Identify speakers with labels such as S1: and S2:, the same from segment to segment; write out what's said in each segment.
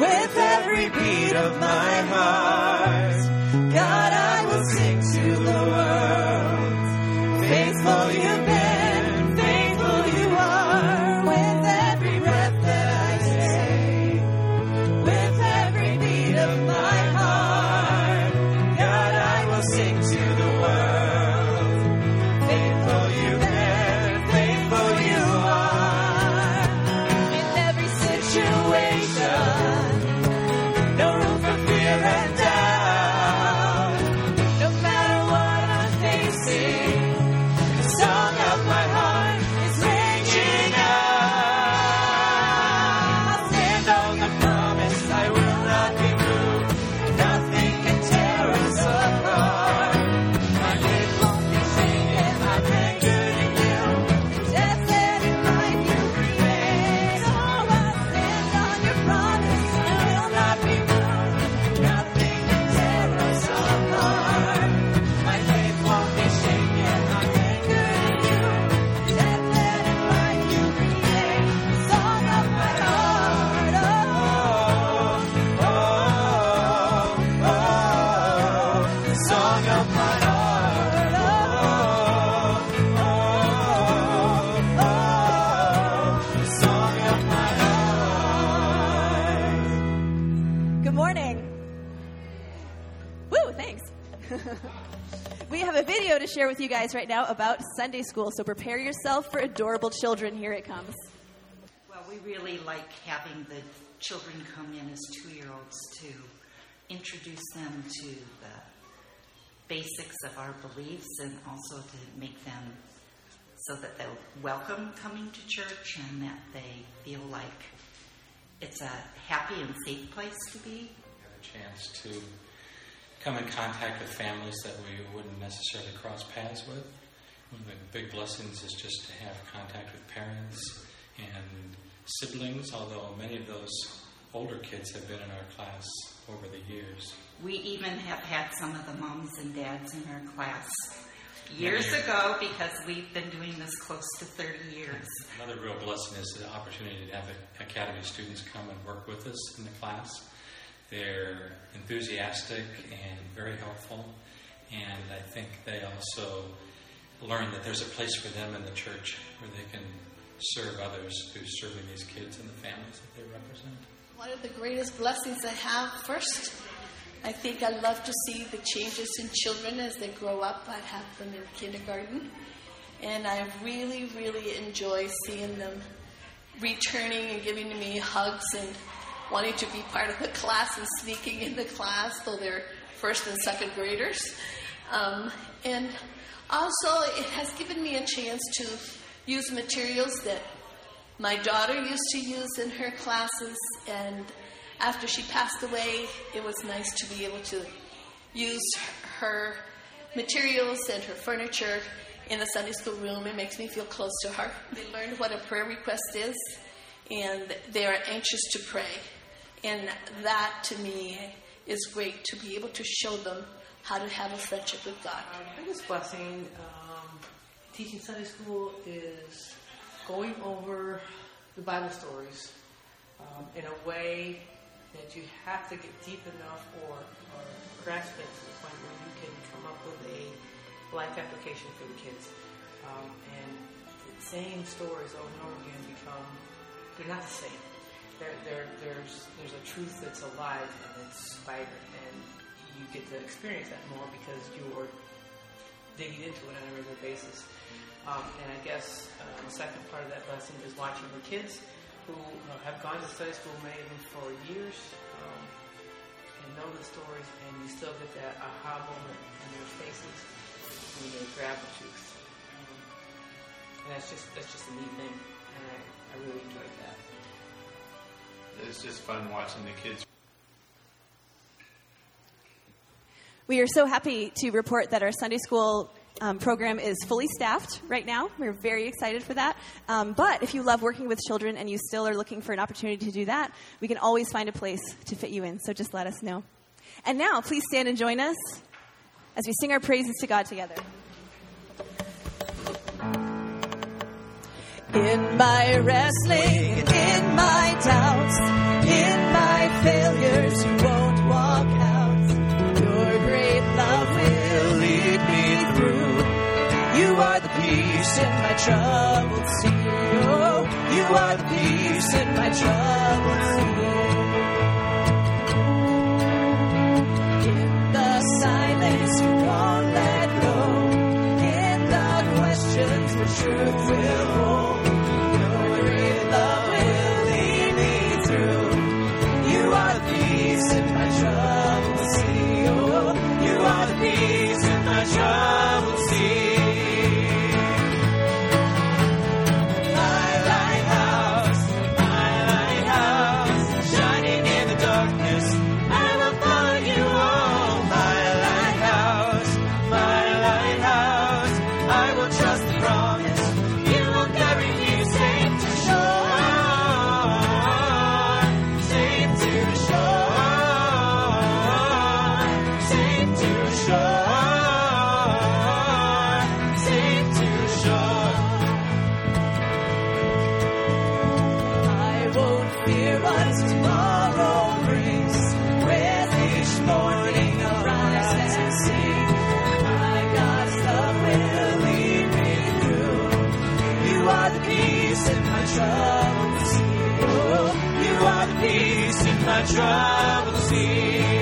S1: with every beat of my heart. God, I will sing to the world. Faithful you
S2: share with you guys right now about Sunday school, so prepare yourself for adorable children. Here it comes.
S3: Well, we really like having the children come in as two year olds to introduce them to the basics of our beliefs and also to make them so that they'll welcome coming to church and that they feel like it's a happy and safe place to be.
S4: have a chance to come in contact with families that we wouldn't necessarily cross paths with. One of the big blessings is just to have contact with parents and siblings, although many of those older kids have been in our class over the years.
S3: We even have had some of the moms and dads in our class years ago because we've been doing this close to 30 years.
S4: Another real blessing is the opportunity to have Academy students come and work with us in the class. They're enthusiastic and very helpful, and I think they also learn that there's a place for them in the church where they can serve others through serving these kids and the families that they represent.
S5: One of the greatest blessings I have, first, I think I love to see the changes in children as they grow up. I have them in kindergarten. And I really, really enjoy seeing them returning and giving me hugs and wanting to be part of the class and sneaking in the class, though they're first and second graders. Um, and also, it has given me a chance to use materials that my daughter used to use in her classes, and after she passed away, it was nice to be able to use her materials and her furniture in the Sunday school room. It makes me feel close to her. They learned what a prayer request is, and they are anxious to pray. And that, to me, is great to be able to show them how to have a friendship with God.
S6: Our biggest blessing um, teaching Sunday school is going over the Bible stories um, in a way that you have to get deep enough or, or grasp it to the point where you can come up with a life application for the kids. Um, and the same stories over and over again become, they're not the same. There, there, there's, there's a truth that's alive and it's vibrant, and you get to experience that more because you're digging into it on a regular basis. Um, and I guess uh, the second part of that blessing is watching the kids who uh, have gone to Sunday school, many of them for years, um, and know the stories, and you still get that aha moment in their faces when they grab the truth. Um, and that's just that's just a neat thing, and I, I really enjoyed that.
S7: It's just fun watching the kids
S2: We are so happy to report that our Sunday school um, program is fully staffed right now. We're very excited for that. Um, but if you love working with children and you still are looking for an opportunity to do that, we can always find a place to fit you in. So just let us know. And now, please stand and join us as we sing our praises to God together. in my wrestling, in my doubts, in my failures, you won't walk
S1: out. Your great love will lead me through. You are the peace in my troubled sea. Oh, you are the peace in my troubled sea. In the silence, you won't let go. In the questions, the truth will. peace in my troubled sea. Oh, you are the peace in my troubled sea.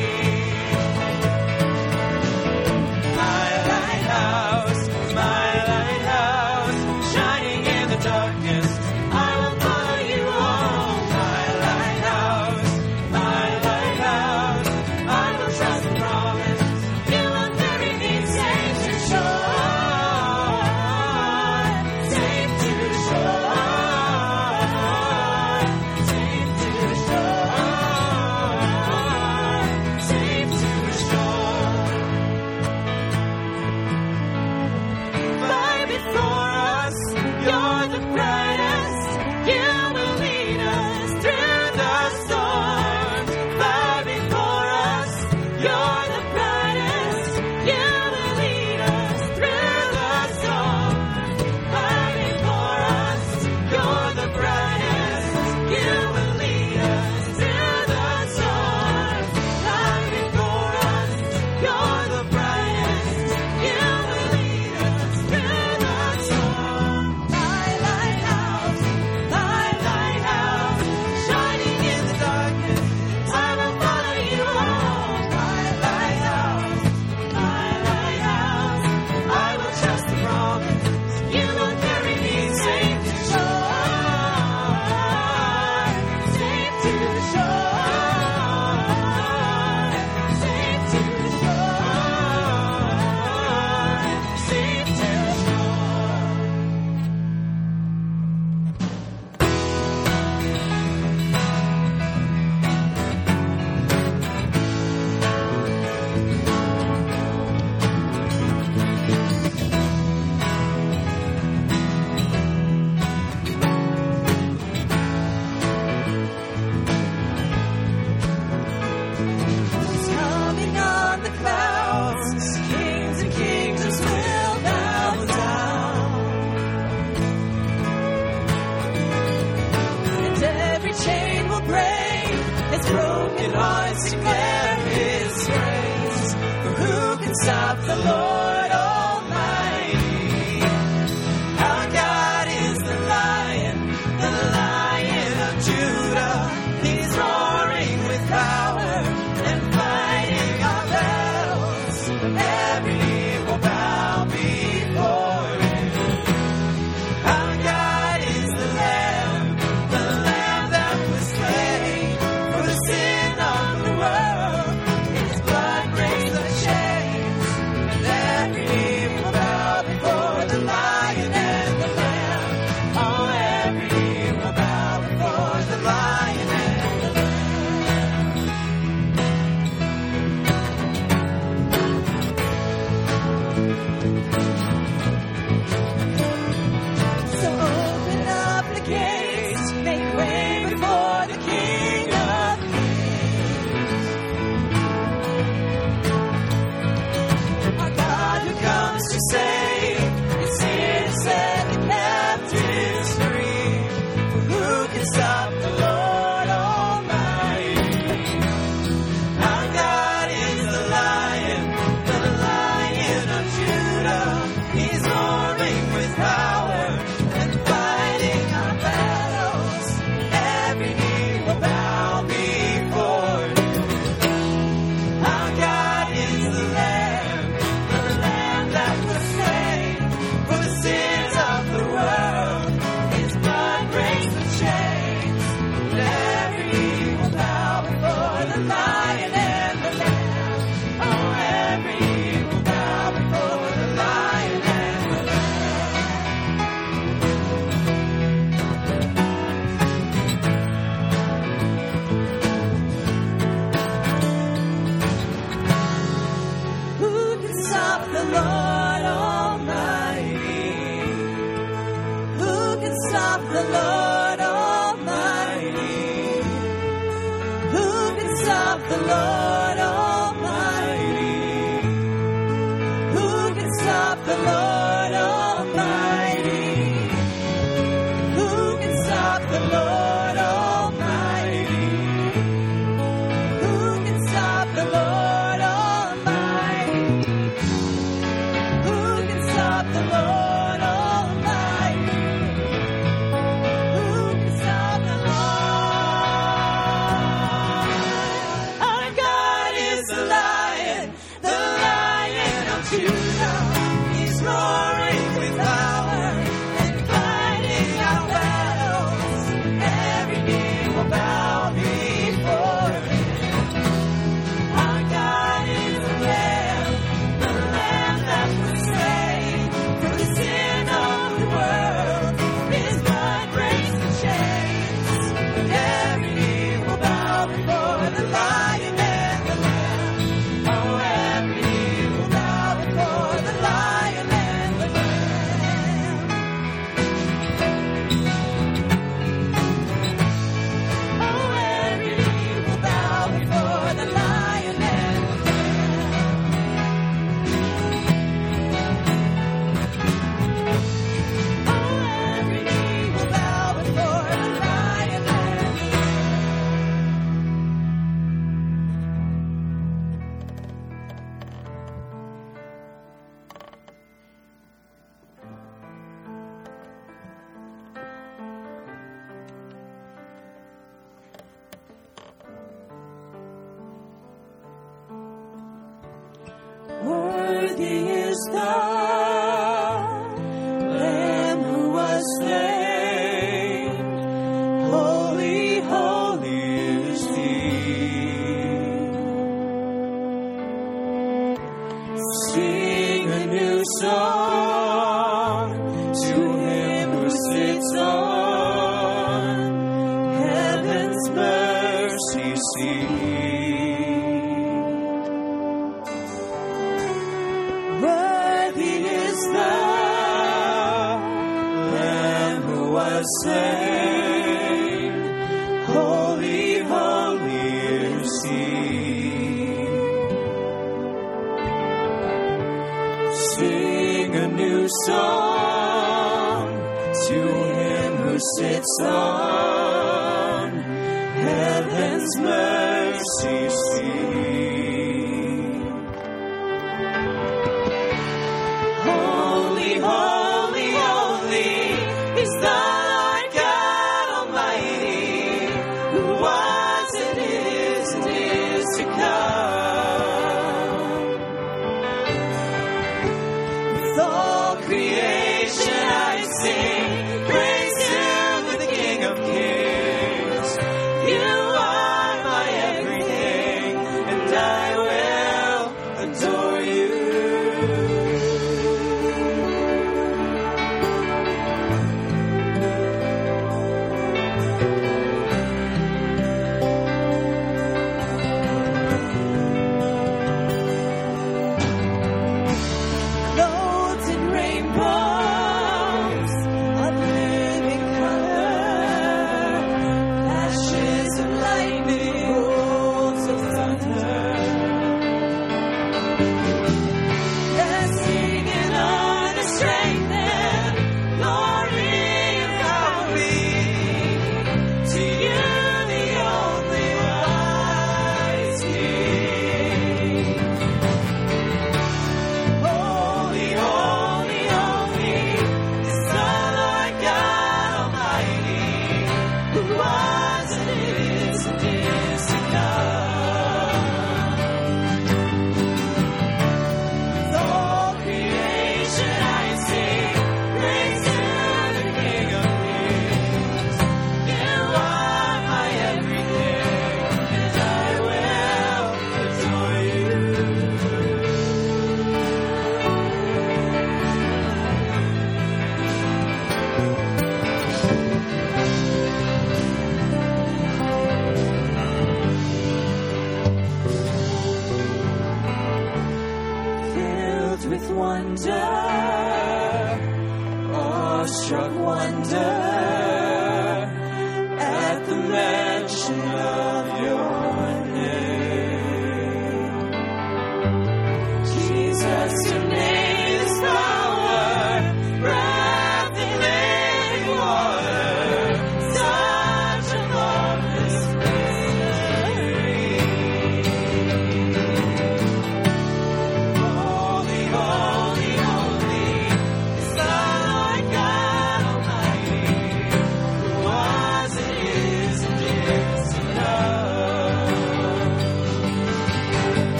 S1: Is the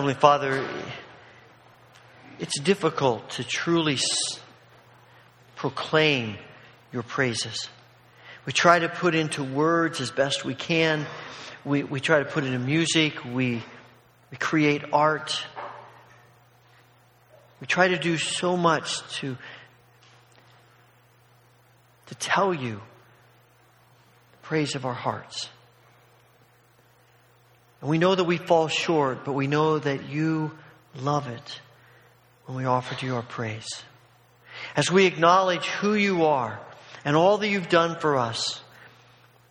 S8: Heavenly Father, it's difficult to truly proclaim your praises. We try to put into words as best we can. We, we try to put it in music. We, we create art. We try to do so much to to tell you the praise of our hearts. And we know that we fall short, but we know that you love it when we offer to you our praise. As we acknowledge who you are and all that you've done for us,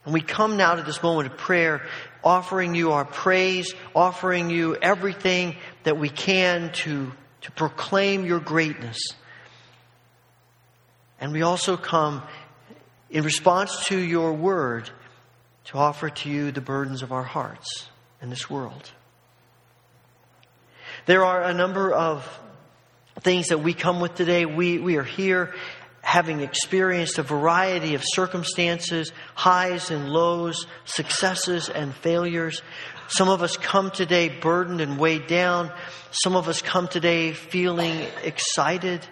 S8: and we come now to this moment of prayer, offering you our praise, offering you everything that we can to, to proclaim your greatness. And we also come in response to your word to offer to you the burdens of our hearts in this world. There are a number of things that we come with today. We, we are here having experienced a variety of circumstances, highs and lows, successes and failures. Some of us come today burdened and weighed down. Some of us come today feeling excited.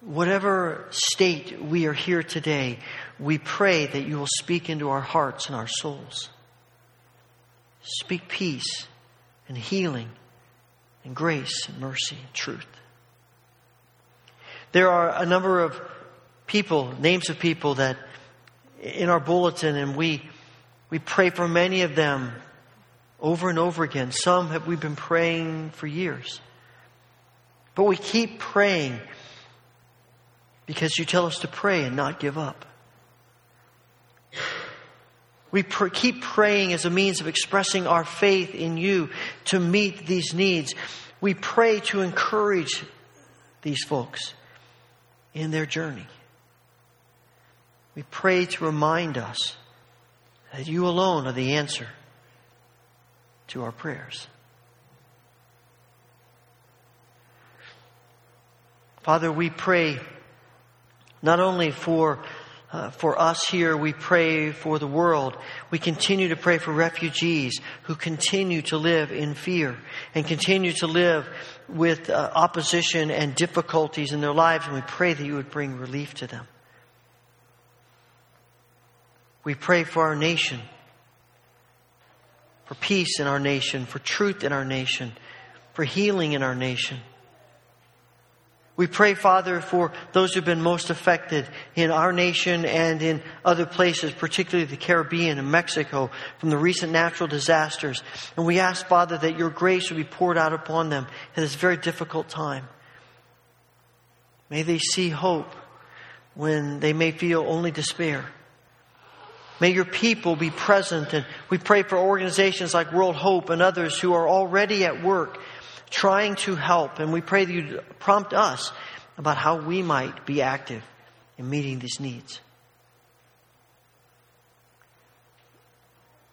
S8: Whatever state we are here today, we pray that you will speak into our hearts and our souls. Speak peace and healing and grace and mercy and truth. There are a number of people, names of people that in our bulletin, and we, we pray for many of them over and over again. Some have we've been praying for years. But we keep praying because you tell us to pray and not give up. We pr- keep praying as a means of expressing our faith in you to meet these needs. We pray to encourage these folks in their journey. We pray to remind us that you alone are the answer to our prayers. Father, we pray not only for uh, for us here, we pray for the world. We continue to pray for refugees who continue to live in fear and continue to live with uh, opposition and difficulties in their lives, and we pray that you would bring relief to them. We pray for our nation, for peace in our nation, for truth in our nation, for healing in our nation. We pray, Father, for those who've been most affected in our nation and in other places, particularly the Caribbean and Mexico, from the recent natural disasters. And we ask, Father, that your grace would be poured out upon them at this very difficult time. May they see hope when they may feel only despair. May your people be present. And we pray for organizations like World Hope and others who are already at work trying to help. And we pray that you prompt us about how we might be active in meeting these needs.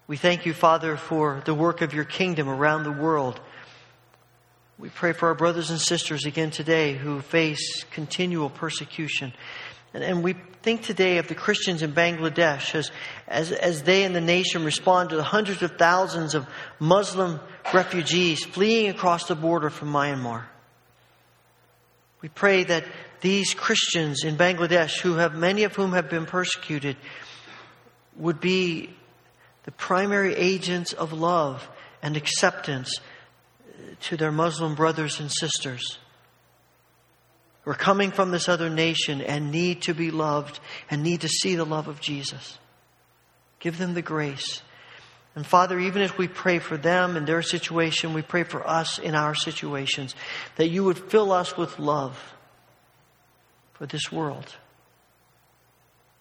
S8: We thank you, Father, for the work of your kingdom around the world. We pray for our brothers and sisters again today who face continual persecution. And, and we think today of the Christians in Bangladesh as, as, as they and the nation respond to the hundreds of thousands of Muslim refugees fleeing across the border from Myanmar. We pray that these Christians in Bangladesh, who have many of whom have been persecuted, would be the primary agents of love and acceptance to their Muslim brothers and sisters who are coming from this other nation and need to be loved and need to see the love of Jesus. Give them the grace. And Father, even as we pray for them and their situation, we pray for us in our situations, that you would fill us with love for this world.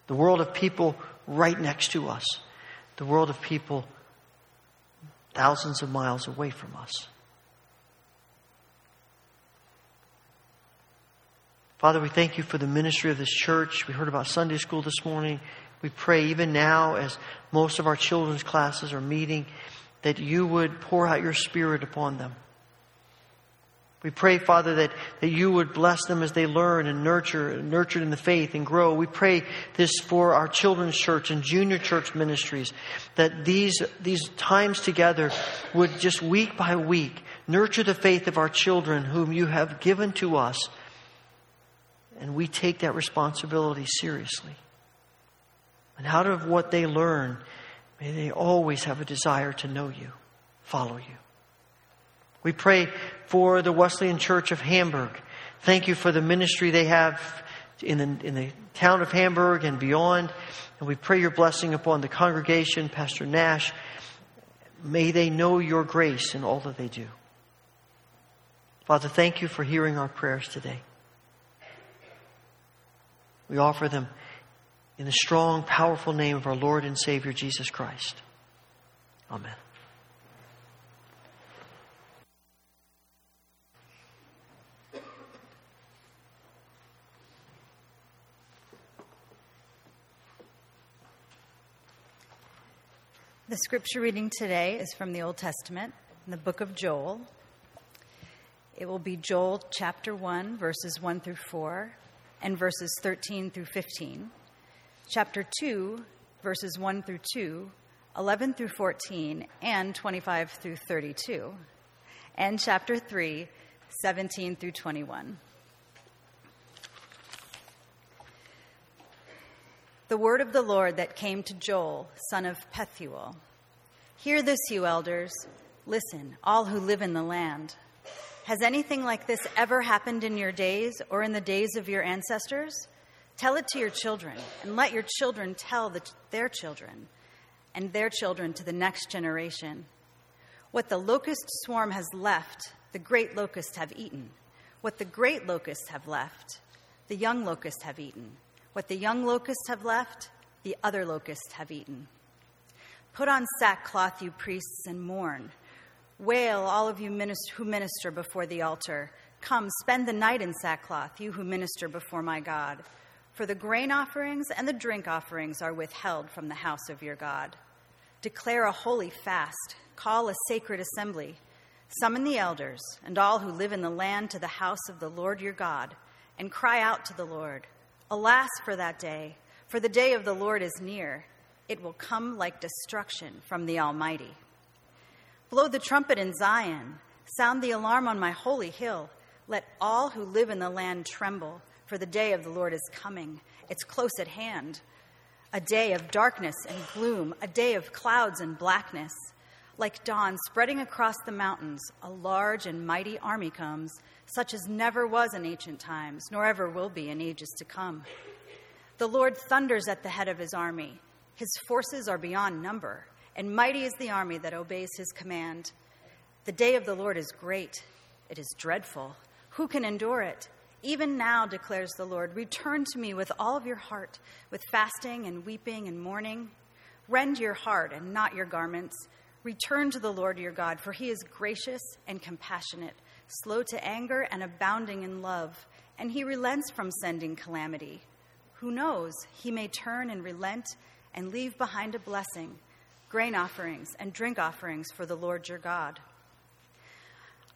S8: The world of people right next to us, the world of people thousands of miles away from us. Father, we thank you for the ministry of this church. We heard about Sunday school this morning. We pray even now, as most of our children's classes are meeting, that you would pour out your Spirit upon them. We pray, Father, that, that you would bless them as they learn and nurture, nurtured in the faith and grow. We pray this for our children's church and junior church ministries, that these, these times together would just week by week nurture the faith of our children whom you have given to us and we take that responsibility seriously. And out of what they learn, may they always have a desire to know you, follow you. We pray for the Wesleyan Church of Hamburg. Thank you for the ministry they have in the, in the town of Hamburg and beyond. And we pray your blessing upon the congregation, Pastor Nash. May they know your grace in all that they do. Father, thank you for hearing our prayers today. We offer them in the strong, powerful name of our Lord and Savior Jesus Christ. Amen.
S9: The scripture reading today is from the Old Testament, in the book of Joel. It will be Joel chapter 1, verses 1 through 4, and verses 13 through 15, chapter 2, verses 1 through 2, 11 through 14, and 25 through 32, and chapter 3, 17 through 21. The word of the Lord that came to Joel, son of Pethuel. Hear this, you elders. Listen, all who live in the land. Has anything like this ever happened in your days or in the days of your ancestors? Tell it to your children, and let your children tell the, their children, and their children to the next generation. What the locust swarm has left, the great locusts have eaten. What the great locusts have left, the young locusts have eaten. What the young locusts have left, the other locusts have eaten. Put on sackcloth, you priests, and mourn. Wail, all of you minister, who minister before the altar. Come, spend the night in sackcloth, you who minister before my God. For the grain offerings and the drink offerings are withheld from the house of your God. Declare a holy fast, call a sacred assembly. Summon the elders and all who live in the land to the house of the Lord your God, and cry out to the Lord. Alas for that day, for the day of the Lord is near. It will come like destruction from the Almighty. Blow the trumpet in Zion. Sound the alarm on my holy hill. Let all who live in the land tremble, for the day of the Lord is coming. It's close at hand. A day of darkness and gloom, a day of clouds and blackness. Like dawn spreading across the mountains, a large and mighty army comes, such as never was in ancient times, nor ever will be in ages to come. The Lord thunders at the head of his army. His forces are beyond number and mighty is the army that obeys his command. The day of the Lord is great, it is dreadful. Who can endure it? Even now, declares the Lord, return to me with all of your heart, with fasting and weeping and mourning. Rend your heart and not your garments. Return to the Lord your God, for he is gracious and compassionate, slow to anger and abounding in love, and he relents from sending calamity. Who knows? He may turn and relent and leave behind a blessing, grain offerings and drink offerings for the Lord your God.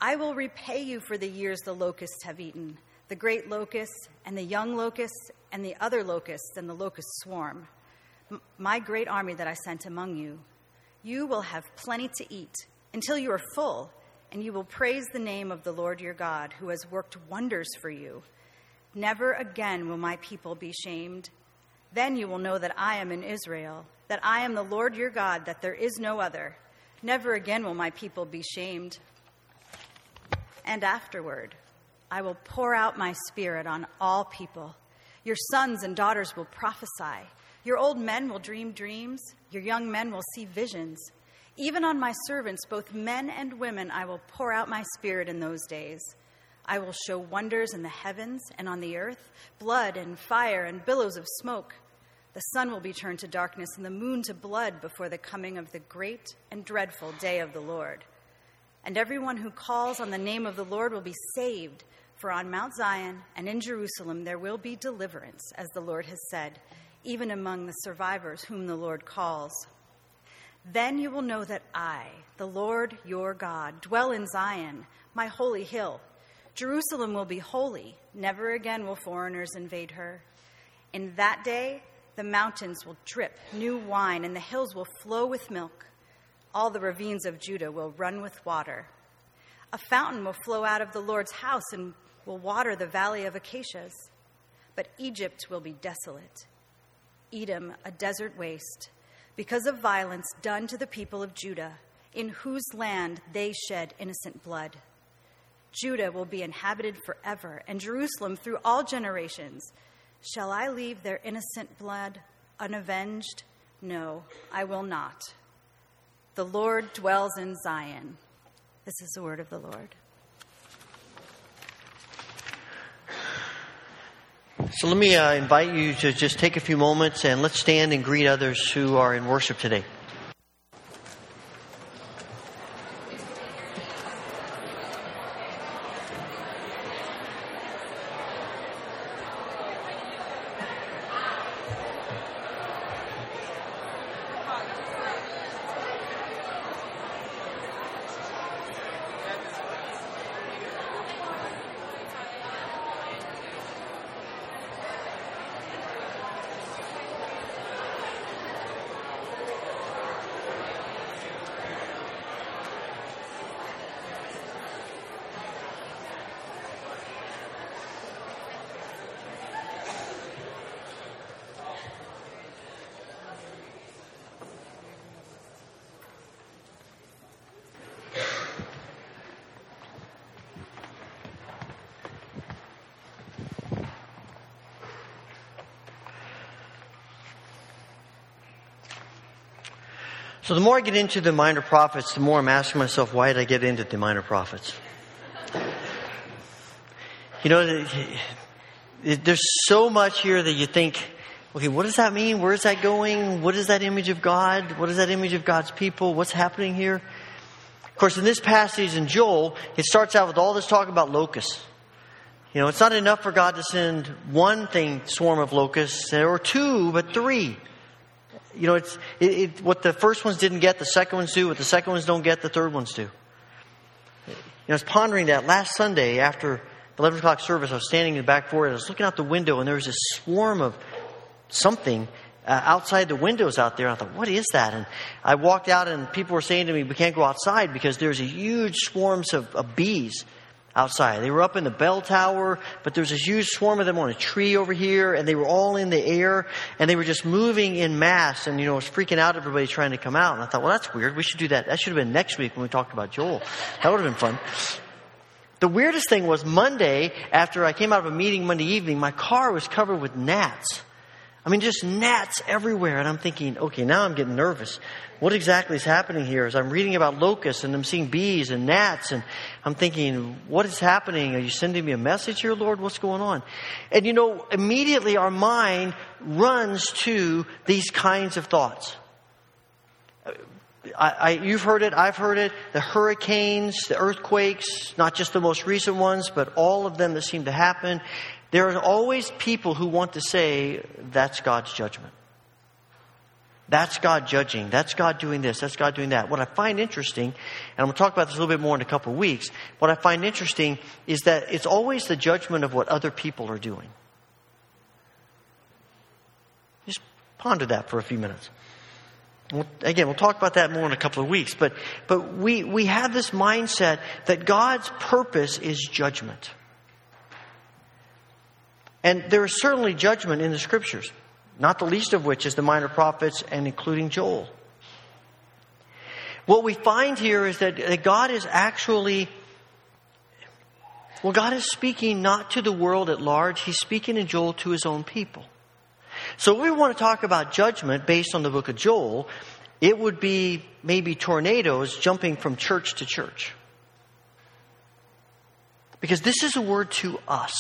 S9: I will repay you for the years the locusts have eaten, the great locusts and the young locusts and the other locusts and the locust swarm, my great army that I sent among you. You will have plenty to eat until you are full, and you will praise the name of the Lord your God, who has worked wonders for you. Never again will my people be shamed. Then you will know that I am in Israel, that I am the Lord your God, that there is no other. Never again will my people be shamed. And afterward, I will pour out my spirit on all people. Your sons and daughters will prophesy. Your old men will dream dreams. Your young men will see visions. Even on my servants, both men and women, I will pour out my spirit in those days. I will show wonders in the heavens and on the earth blood and fire and billows of smoke. The sun will be turned to darkness and the moon to blood before the coming of the great and dreadful day of the Lord. And everyone who calls on the name of the Lord will be saved. For on Mount Zion and in Jerusalem there will be deliverance, as the Lord has said, even among the survivors whom the Lord calls. Then you will know that I, the Lord your God, dwell in Zion, my holy hill. Jerusalem will be holy. Never again will foreigners invade her. In that day, the mountains will drip new wine, and the hills will flow with milk. All the ravines of Judah will run with water. A fountain will flow out of the Lord's house and will water the valley of acacias. But Egypt will be desolate, Edom a desert waste, because of violence done to the people of Judah, in whose land they shed innocent blood. Judah will be inhabited forever, and Jerusalem through all generations. Shall I leave their innocent blood unavenged? No, I will not. The Lord dwells in Zion. This is the word of the Lord.
S8: So let me uh, invite you to just take a few moments and let's stand and greet others who are in worship today. So the more I get into the minor prophets, the more I'm asking myself, why did I get into the minor prophets? You know, there's so much here that you think, okay, what does that mean? Where is that going? What is that image of God? What is that image of God's people? What's happening here? Of course, in this passage in Joel, it starts out with all this talk about locusts. You know, it's not enough for God to send one thing, swarm of locusts, or two, but three. You know, it's it, it, what the first ones didn't get, the second ones do. What the second ones don't get, the third ones do. You know, I was pondering that last Sunday after the 11 o'clock service. I was standing in the back porch. I was looking out the window, and there was this swarm of something uh, outside the windows out there. I thought, what is that? And I walked out, and people were saying to me, we can't go outside because there's a huge swarms of, of bees outside. They were up in the bell tower, but there was a huge swarm of them on a tree over here, and they were all in the air, and they were just moving in mass, and you know, it was freaking out everybody trying to come out. And I thought, well, that's weird. We should do that. That should have been next week when we talked about Joel. That would have been fun. The weirdest thing was Monday, after I came out of a meeting Monday evening, my car was covered with gnats. I mean, just gnats everywhere. And I'm thinking, okay, now I'm getting nervous. What exactly is happening here? As I'm reading about locusts and I'm seeing bees and gnats, and I'm thinking, what is happening? Are you sending me a message here, Lord? What's going on? And you know, immediately our mind runs to these kinds of thoughts. I, I, you've heard it, I've heard it. The hurricanes, the earthquakes, not just the most recent ones, but all of them that seem to happen. There are always people who want to say that's God's judgment. That's God judging. That's God doing this. That's God doing that. What I find interesting, and I'm going to talk about this a little bit more in a couple of weeks, what I find interesting is that it's always the judgment of what other people are doing. Just ponder that for a few minutes. We'll, again, we'll talk about that more in a couple of weeks, but, but we, we have this mindset that God's purpose is judgment. And there is certainly judgment in the scriptures, not the least of which is the minor prophets and including Joel. What we find here is that, God is actually, well, God is speaking not to the world at large, He's speaking in Joel to His own people. So, we want to talk about judgment based on the book of Joel, it would be maybe tornadoes jumping from church to church. Because this is a word to us.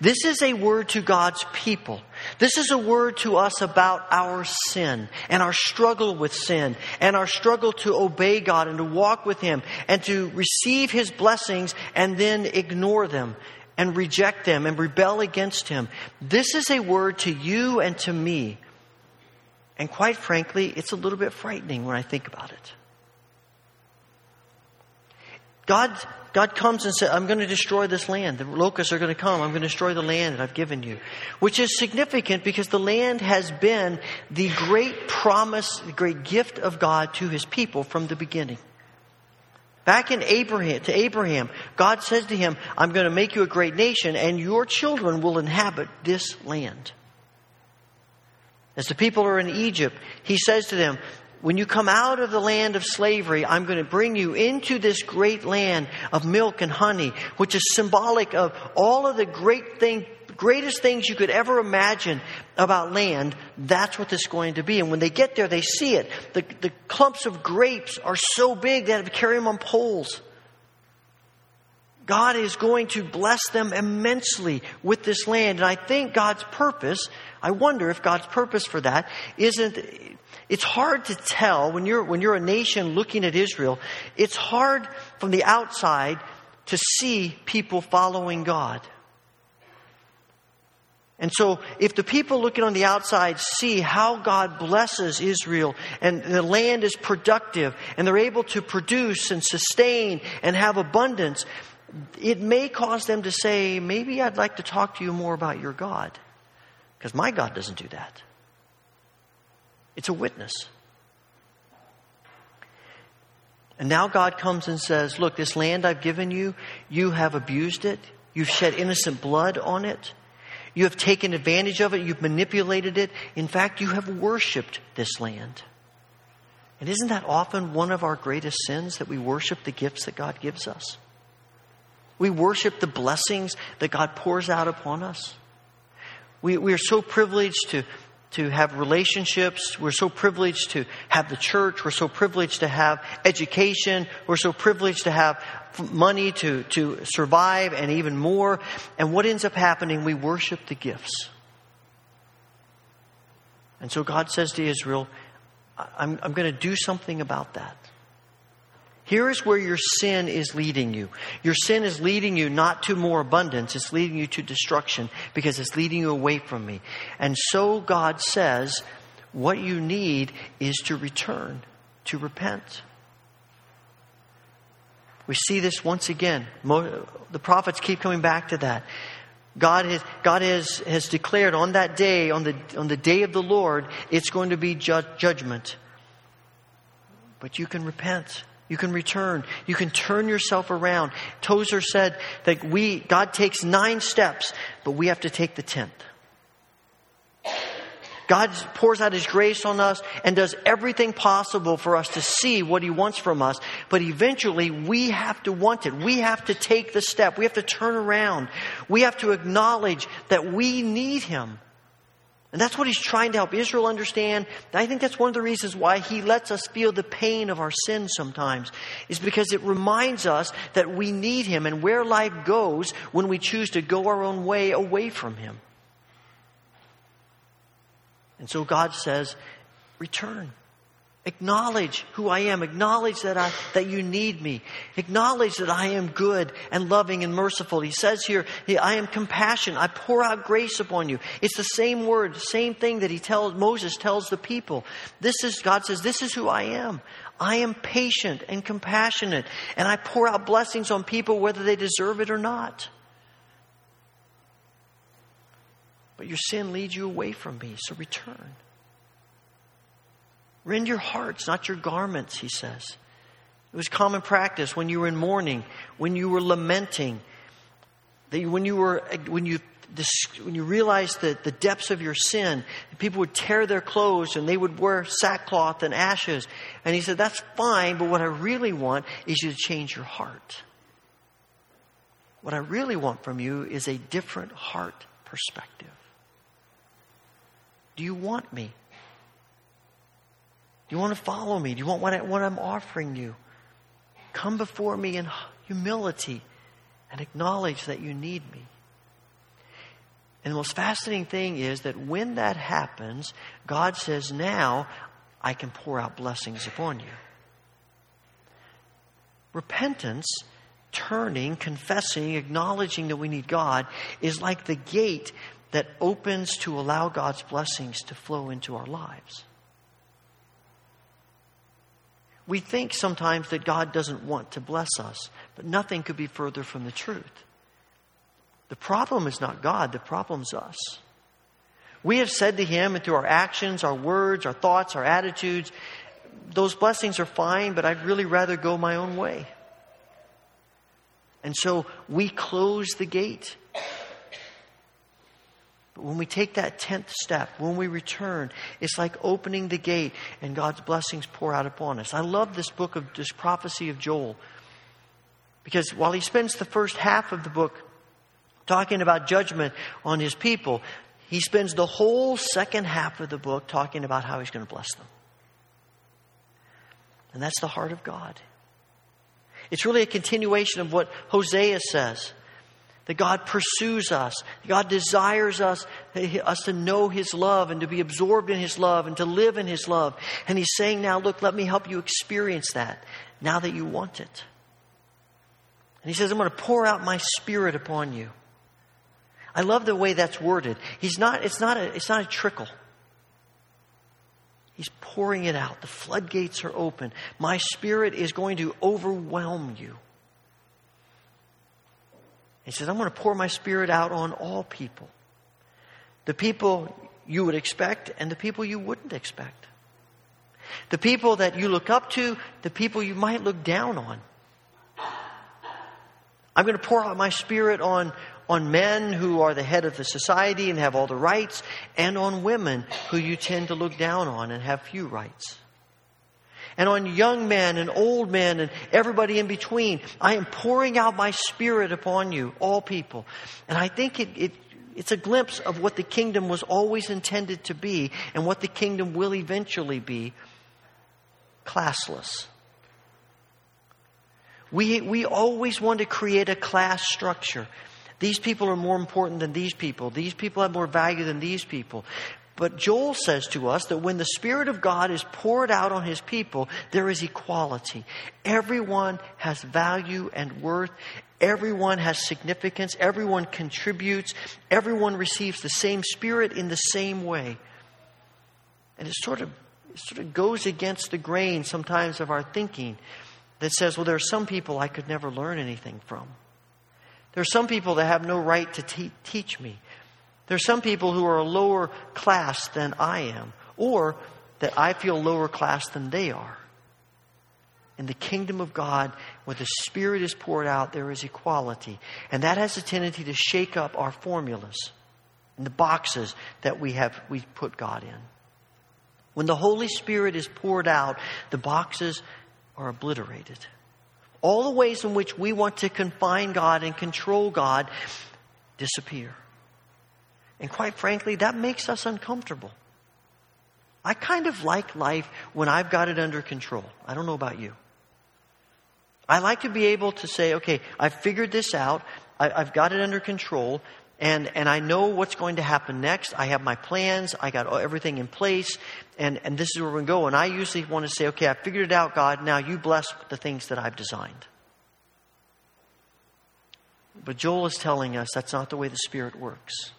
S8: This is a word to God's people. This is a word to us about our sin and our struggle with sin and our struggle to obey God and to walk with Him and to receive His blessings and then ignore them and reject them and rebel against Him. This is a word to you and to me. And quite frankly, it's a little bit frightening when I think about it. God, God comes and says, I'm going to destroy this land. The locusts are going to come. I'm going to destroy the land that I've given you. Which is significant because the land has been the great promise, the great gift of God to his people from the beginning. Back in Abraham, to Abraham, God says to him, I'm going to make you a great nation and your children will inhabit this land. As the people are in Egypt, he says to them, when you come out of the land of slavery, I'm going to bring you into this great land of milk and honey, which is symbolic of all of the great thing, greatest things you could ever imagine about land. That's what this is going to be. And when they get there, they see it. The, the clumps of grapes are so big that they have to carry them on poles. God is going to bless them immensely with this land. And I think God's purpose, I wonder if God's purpose for that isn't it's hard to tell when you're, when you're a nation looking at Israel, it's hard from the outside to see people following God. And so, if the people looking on the outside see how God blesses Israel and the land is productive and they're able to produce and sustain and have abundance, it may cause them to say, Maybe I'd like to talk to you more about your God. Because my God doesn't do that. It's a witness. And now God comes and says, Look, this land I've given you, you have abused it. You've shed innocent blood on it. You have taken advantage of it. You've manipulated it. In fact, you have worshiped this land. And isn't that often one of our greatest sins that we worship the gifts that God gives us? We worship the blessings that God pours out upon us. We, we are so privileged to to have relationships. We're so privileged to have the church. We're so privileged to have education. We're so privileged to have money to, to survive and even more. And what ends up happening? We worship the gifts. And so God says to Israel, I'm, I'm going to do something about that. Here is where your sin is leading you. Your sin is leading you not to more abundance, it's leading you to destruction because it's leading you away from me. And so God says, what you need is to return, to repent. We see this once again. The prophets keep coming back to that. God has, God has, has declared on that day, on the, on the day of the Lord, it's going to be ju- judgment. But you can repent. You can return. You can turn yourself around. Tozer said that we, God takes nine steps, but we have to take the tenth. God pours out His grace on us and does everything possible for us to see what He wants from us. But eventually, we have to want it. We have to take the step. We have to turn around. We have to acknowledge that we need Him. And that's what he's trying to help Israel understand. I think that's one of the reasons why he lets us feel the pain of our sin sometimes, is because it reminds us that we need him and where life goes when we choose to go our own way away from him. And so God says, return. Acknowledge who I am. Acknowledge that I, that you need me. Acknowledge that I am good and loving and merciful. He says here, I am compassion. I pour out grace upon you. It's the same word, same thing that he tells, Moses tells the people. This is, God says, this is who I am. I am patient and compassionate and I pour out blessings on people whether they deserve it or not. But your sin leads you away from me, so return. Rend your hearts, not your garments, he says. It was common practice when you were in mourning, when you were lamenting, that when you were when you when you realized the, the depths of your sin, people would tear their clothes and they would wear sackcloth and ashes. And he said, That's fine, but what I really want is you to change your heart. What I really want from you is a different heart perspective. Do you want me? Do you want to follow me? Do you want what, I, what I'm offering you? Come before me in humility and acknowledge that you need me. And the most fascinating thing is that when that happens, God says, Now I can pour out blessings upon you. Repentance, turning, confessing, acknowledging that we need God, is like the gate that opens to allow God's blessings to flow into our lives. We think sometimes that God doesn't want to bless us, but nothing could be further from the truth. The problem is not God, the problem's us. We have said to Him, and through our actions, our words, our thoughts, our attitudes, those blessings are fine, but I'd really rather go my own way. And so we close the gate. But when we take that tenth step, when we return, it's like opening the gate and God's blessings pour out upon us. I love this book of this prophecy of Joel because while he spends the first half of the book talking about judgment on his people, he spends the whole second half of the book talking about how he's going to bless them. And that's the heart of God. It's really a continuation of what Hosea says that God pursues us. God desires us, us to know His love and to be absorbed in His love and to live in His love. And He's saying, now, look, let me help you experience that now that you want it. And He says, I'm going to pour out my Spirit upon you. I love the way that's worded. He's not, it's, not a, it's not a trickle. He's pouring it out. The floodgates are open. My Spirit is going to overwhelm you. He says, I'm going to pour my spirit out on all people. The people you would expect and the people you wouldn't expect. The people that you look up to, the people you might look down on. I'm going to pour out my spirit on, on men who are the head of the society and have all the rights, and on women who you tend to look down on and have few rights and on young men and old men and everybody in between. I am pouring out my spirit upon you, all people. And I think it, it it's a glimpse of what the kingdom was always intended to be and what the kingdom will eventually be classless. We, we always want to create a class structure. These people are more important than these people. These people have more value than these people. But Joel says to us that when the Spirit of God is poured out on His people, there is equality. Everyone has value and worth. Everyone has significance. Everyone contributes. Everyone receives the same Spirit in the same way. And it sort of, it sort of goes against the grain sometimes of our thinking that says, well, there are some people I could never learn anything from. There are some people that have no right to te- teach me. There are some people who are a lower class than I am, or that I feel lower class than they are. In the kingdom of God, where the Spirit is poured out, there is equality. And that has a tendency to shake up our formulas and the boxes that we have we put God in. When the Holy Spirit is poured out, the boxes are obliterated. All the ways in which we want to confine God and control God disappear. And quite frankly, that makes us uncomfortable. I kind of like life when I've got it under control. I don't know about you. I like to be able to say, okay, I've figured this out. I, have got it under control. and, and I know what's going to happen next. I have my plans. I got everything in place. And, and this is where we're going to go. And I usually want to say, okay, I figured it out, God. Now you bless the things that I've designed. But Joel is telling us that's not the way the Spirit works.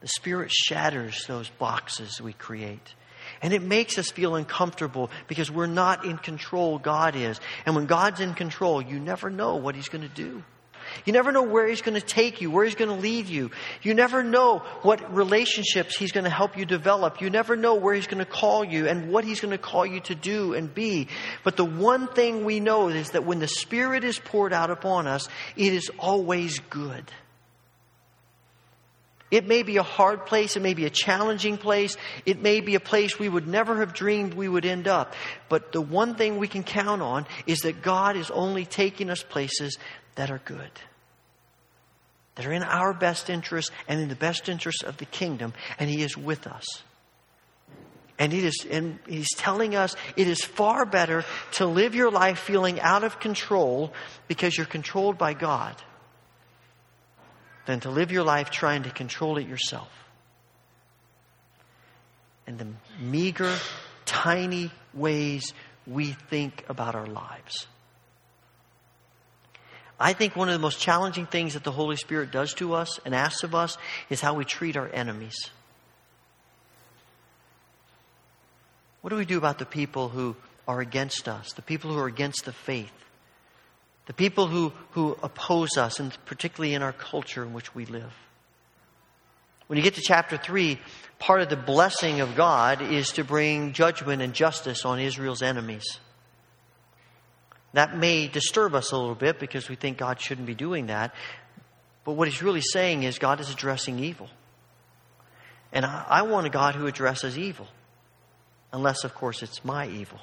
S8: The Spirit shatters those boxes we create. And it makes us feel uncomfortable because we're not in control, God is. And when God's in control, you never know what He's going to do. You never know where He's going to take you, where He's going to lead you. You never know what relationships He's going to help you develop. You never know where He's going to call you and what He's going to call you to do and be. But the one thing we know is that when the Spirit is poured out upon us, it is always good. It may be a hard place, it may be a challenging place, it may be a place we would never have dreamed we would end up. But the one thing we can count on is that God is only taking us places that are good, that are in our best interest and in the best interest of the kingdom, and He is with us. And, it is, and he's telling us it is far better to live your life feeling out of control because you're controlled by God than to live your life trying to control it yourself. And the meager, tiny ways we think about our lives. I think one of the most challenging things that the Holy Spirit does to us and asks of us is how we treat our enemies. What do we do about the people who are against us, the people who are against the faith? The people who, who oppose us, and particularly in our culture in which we live. When you get to chapter 3, part of the blessing of God is to bring judgment and justice on Israel's enemies. That may disturb us a little bit because we think God shouldn't be doing that. But what he's really saying is God is addressing evil. And I, I want a God who addresses evil. Unless, of course, it's my evil.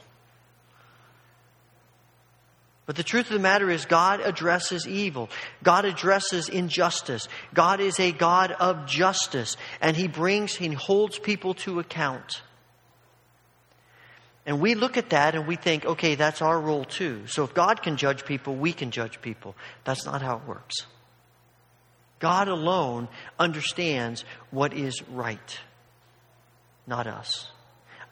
S8: But the truth of the matter is, God addresses evil. God addresses injustice. God is a God of justice, and He brings, He holds people to account. And we look at that and we think, okay, that's our role too. So if God can judge people, we can judge people. That's not how it works. God alone understands what is right, not us.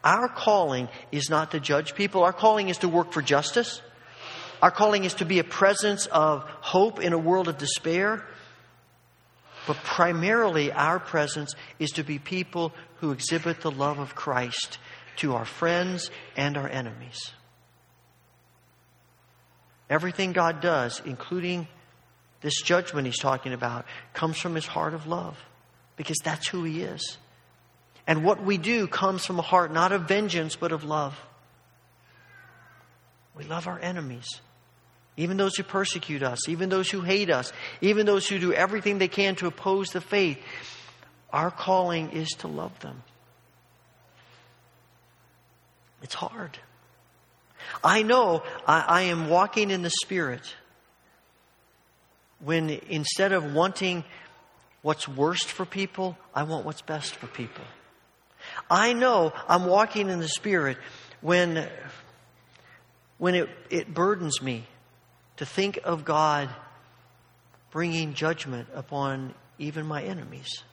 S8: Our calling is not to judge people, our calling is to work for justice. Our calling is to be a presence of hope in a world of despair. But primarily, our presence is to be people who exhibit the love of Christ to our friends and our enemies. Everything God does, including this judgment he's talking about, comes from his heart of love because that's who he is. And what we do comes from a heart not of vengeance, but of love. We love our enemies even those who persecute us, even those who hate us, even those who do everything they can to oppose the faith, our calling is to love them. It's hard. I know I, I am walking in the Spirit when instead of wanting what's worst for people, I want what's best for people. I know I'm walking in the Spirit when, when it, it burdens me to think of God bringing judgment upon even my enemies.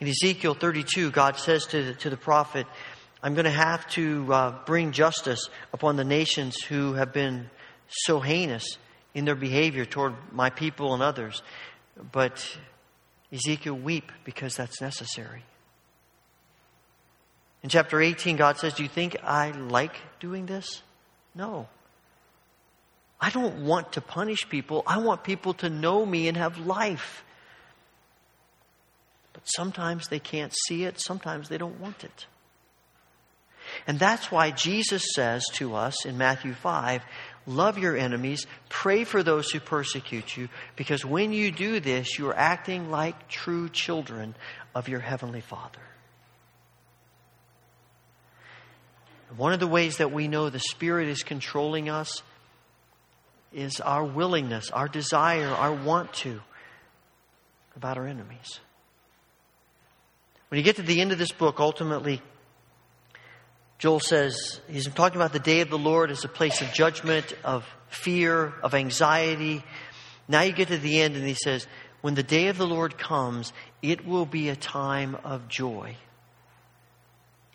S8: In Ezekiel 32, God says to the, to the prophet, I'm going to have to uh, bring justice upon the nations who have been so heinous in their behavior toward my people and others. But Ezekiel, weep because that's necessary. In chapter 18, God says, Do you think I like doing this? No. I don't want to punish people. I want people to know me and have life. But sometimes they can't see it, sometimes they don't want it. And that's why Jesus says to us in Matthew 5 love your enemies, pray for those who persecute you, because when you do this, you are acting like true children of your Heavenly Father. One of the ways that we know the Spirit is controlling us is our willingness, our desire, our want to about our enemies. When you get to the end of this book, ultimately, Joel says he's talking about the day of the Lord as a place of judgment, of fear, of anxiety. Now you get to the end, and he says, When the day of the Lord comes, it will be a time of joy.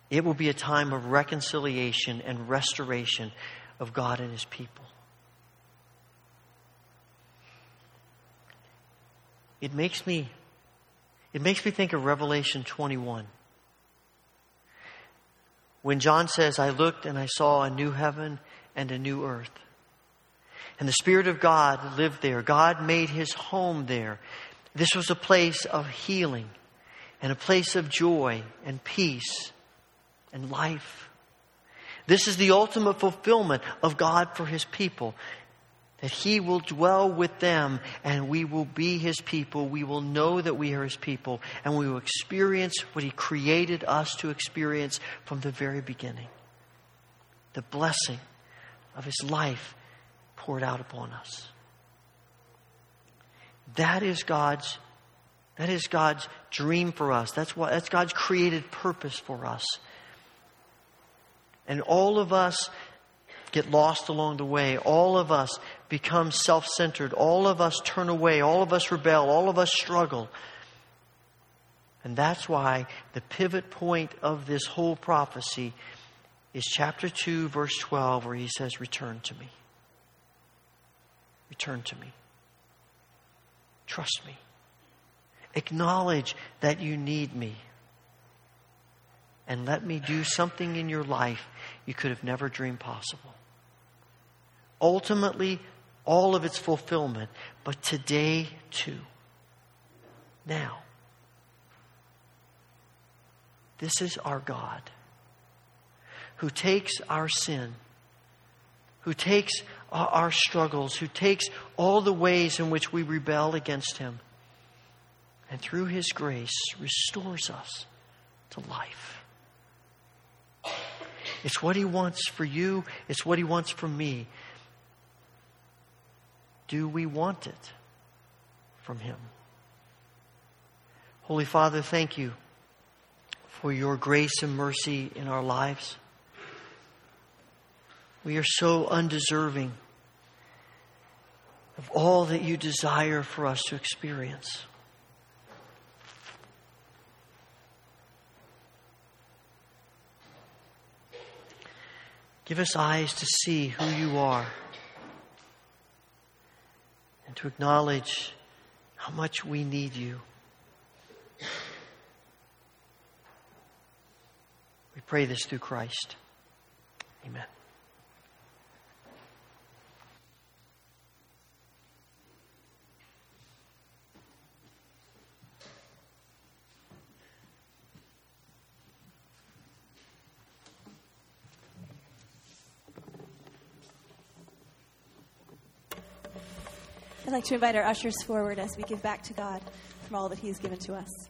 S8: It will be a time of reconciliation and restoration of God and his people. It makes me it makes me think of Revelation 21. When John says, I looked and I saw a new heaven and a new earth. And the Spirit of God lived there. God made his home there. This was a place of healing and a place of joy and peace and life. This is the ultimate fulfillment of God for his people. That he will dwell with them and we will be his people. We will know that we are his people and we will experience what he created us to experience from the very beginning. The blessing of his life poured out upon us. That is God's that is God's dream for us. That's what that's God's created purpose for us. And all of us get lost along the way. All of us become self centered. All of us turn away. All of us rebel. All of us struggle. And that's why the pivot point of this whole prophecy is chapter 2, verse 12, where he says, Return to me. Return to me. Trust me. Acknowledge that you need me. And let me do something in your life you could have never dreamed possible. Ultimately, all of its fulfillment, but today too. Now. This is our God who takes our sin, who takes our struggles, who takes all the ways in which we rebel against Him, and through His grace restores us to life. It's what He wants for you, it's what He wants for me. Do we want it from Him? Holy Father, thank you for your grace and mercy in our lives. We are so undeserving of all that you desire for us to experience. Give us eyes to see who you are and to acknowledge how much we need you. We pray this through Christ. Amen.
S1: I'd like to invite our ushers forward as we give back to God from all that He's given to us.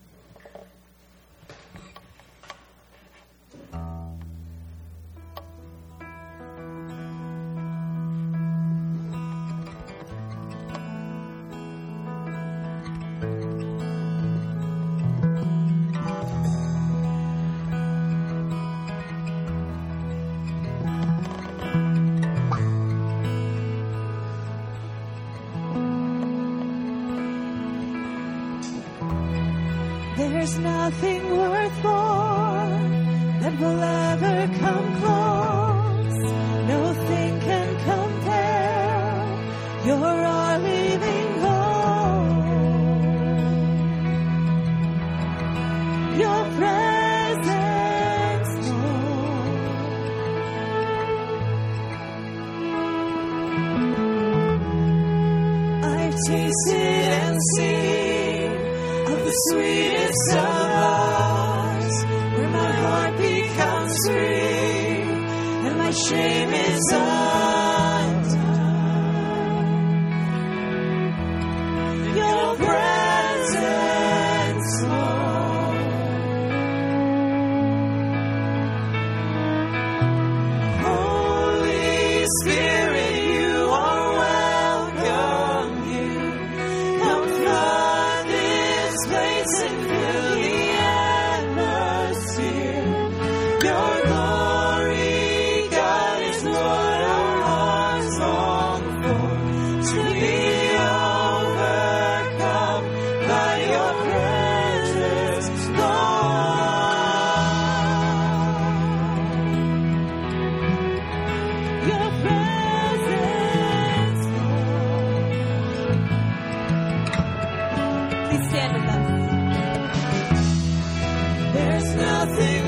S1: Please stand with us.
S8: There's nothing.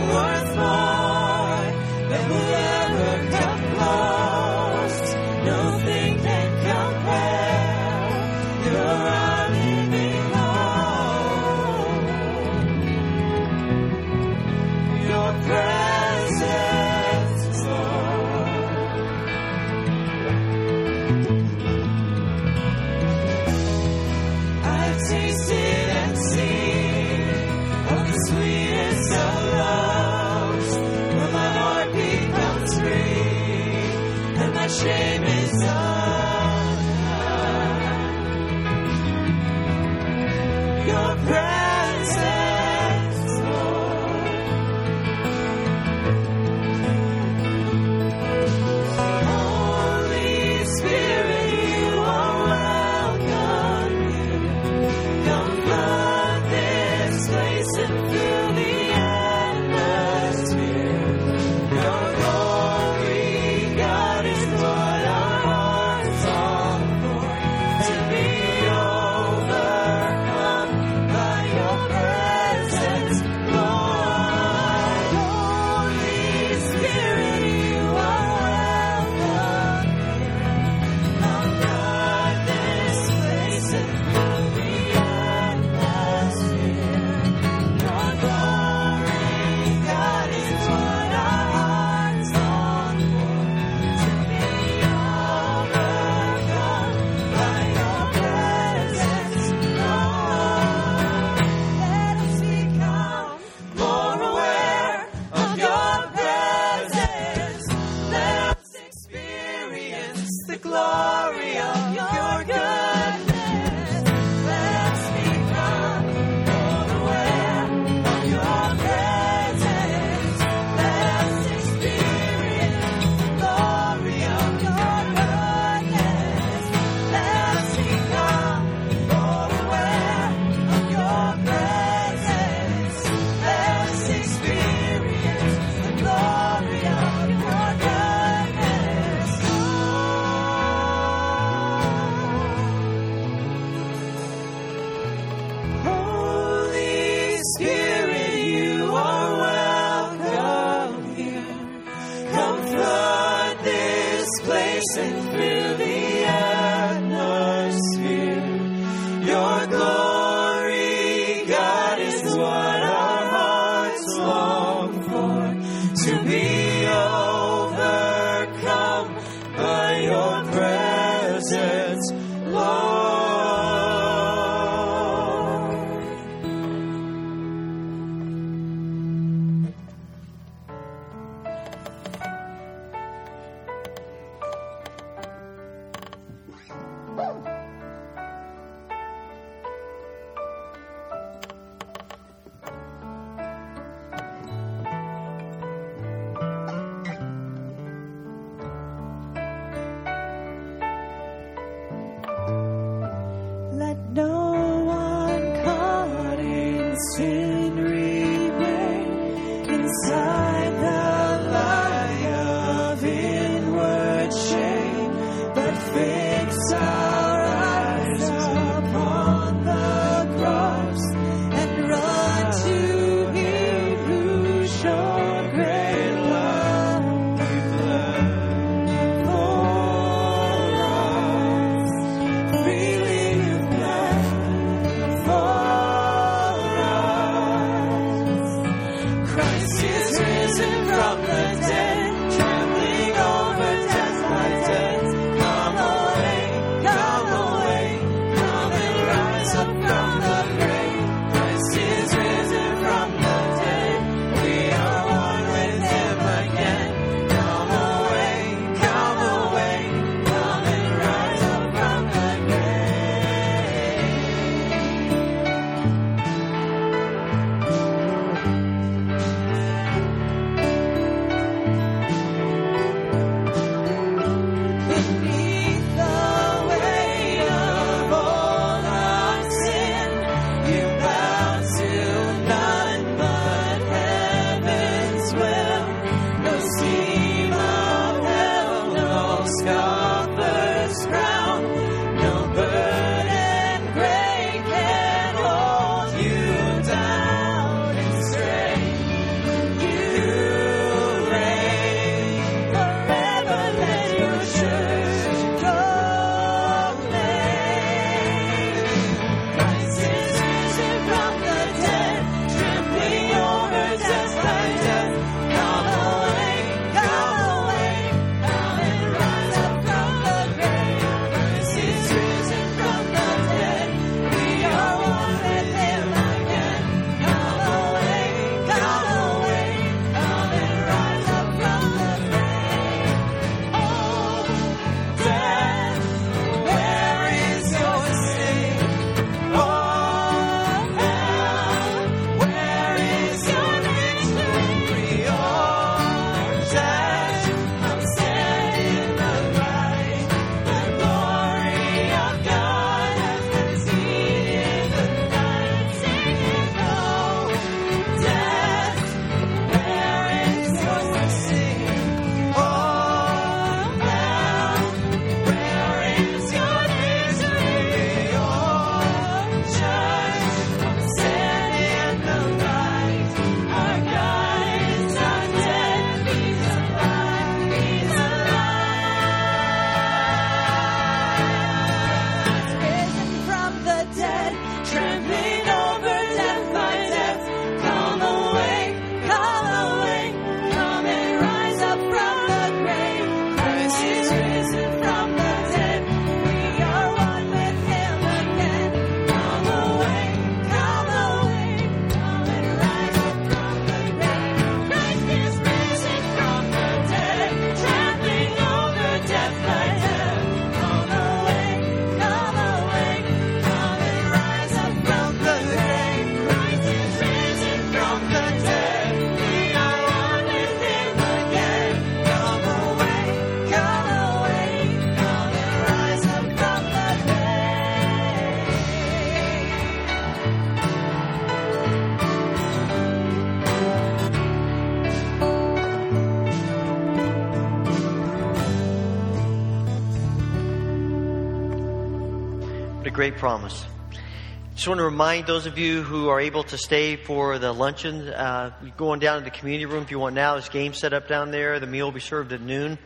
S8: Promise. Just want to remind those of you who are able to stay for the luncheon, uh, going down to the community room if you want now. There's games set up down there. The meal will be served at noon.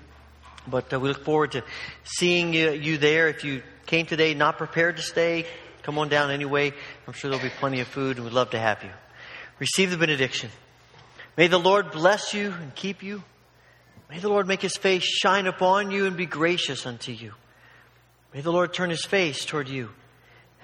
S8: But uh, we look forward to seeing you, you there. If you came today not prepared to stay, come on down anyway. I'm sure there'll be plenty of food and we'd love to have you. Receive the benediction. May the Lord bless you and keep you. May the Lord make his face shine upon you and be gracious unto you. May the Lord turn his face toward you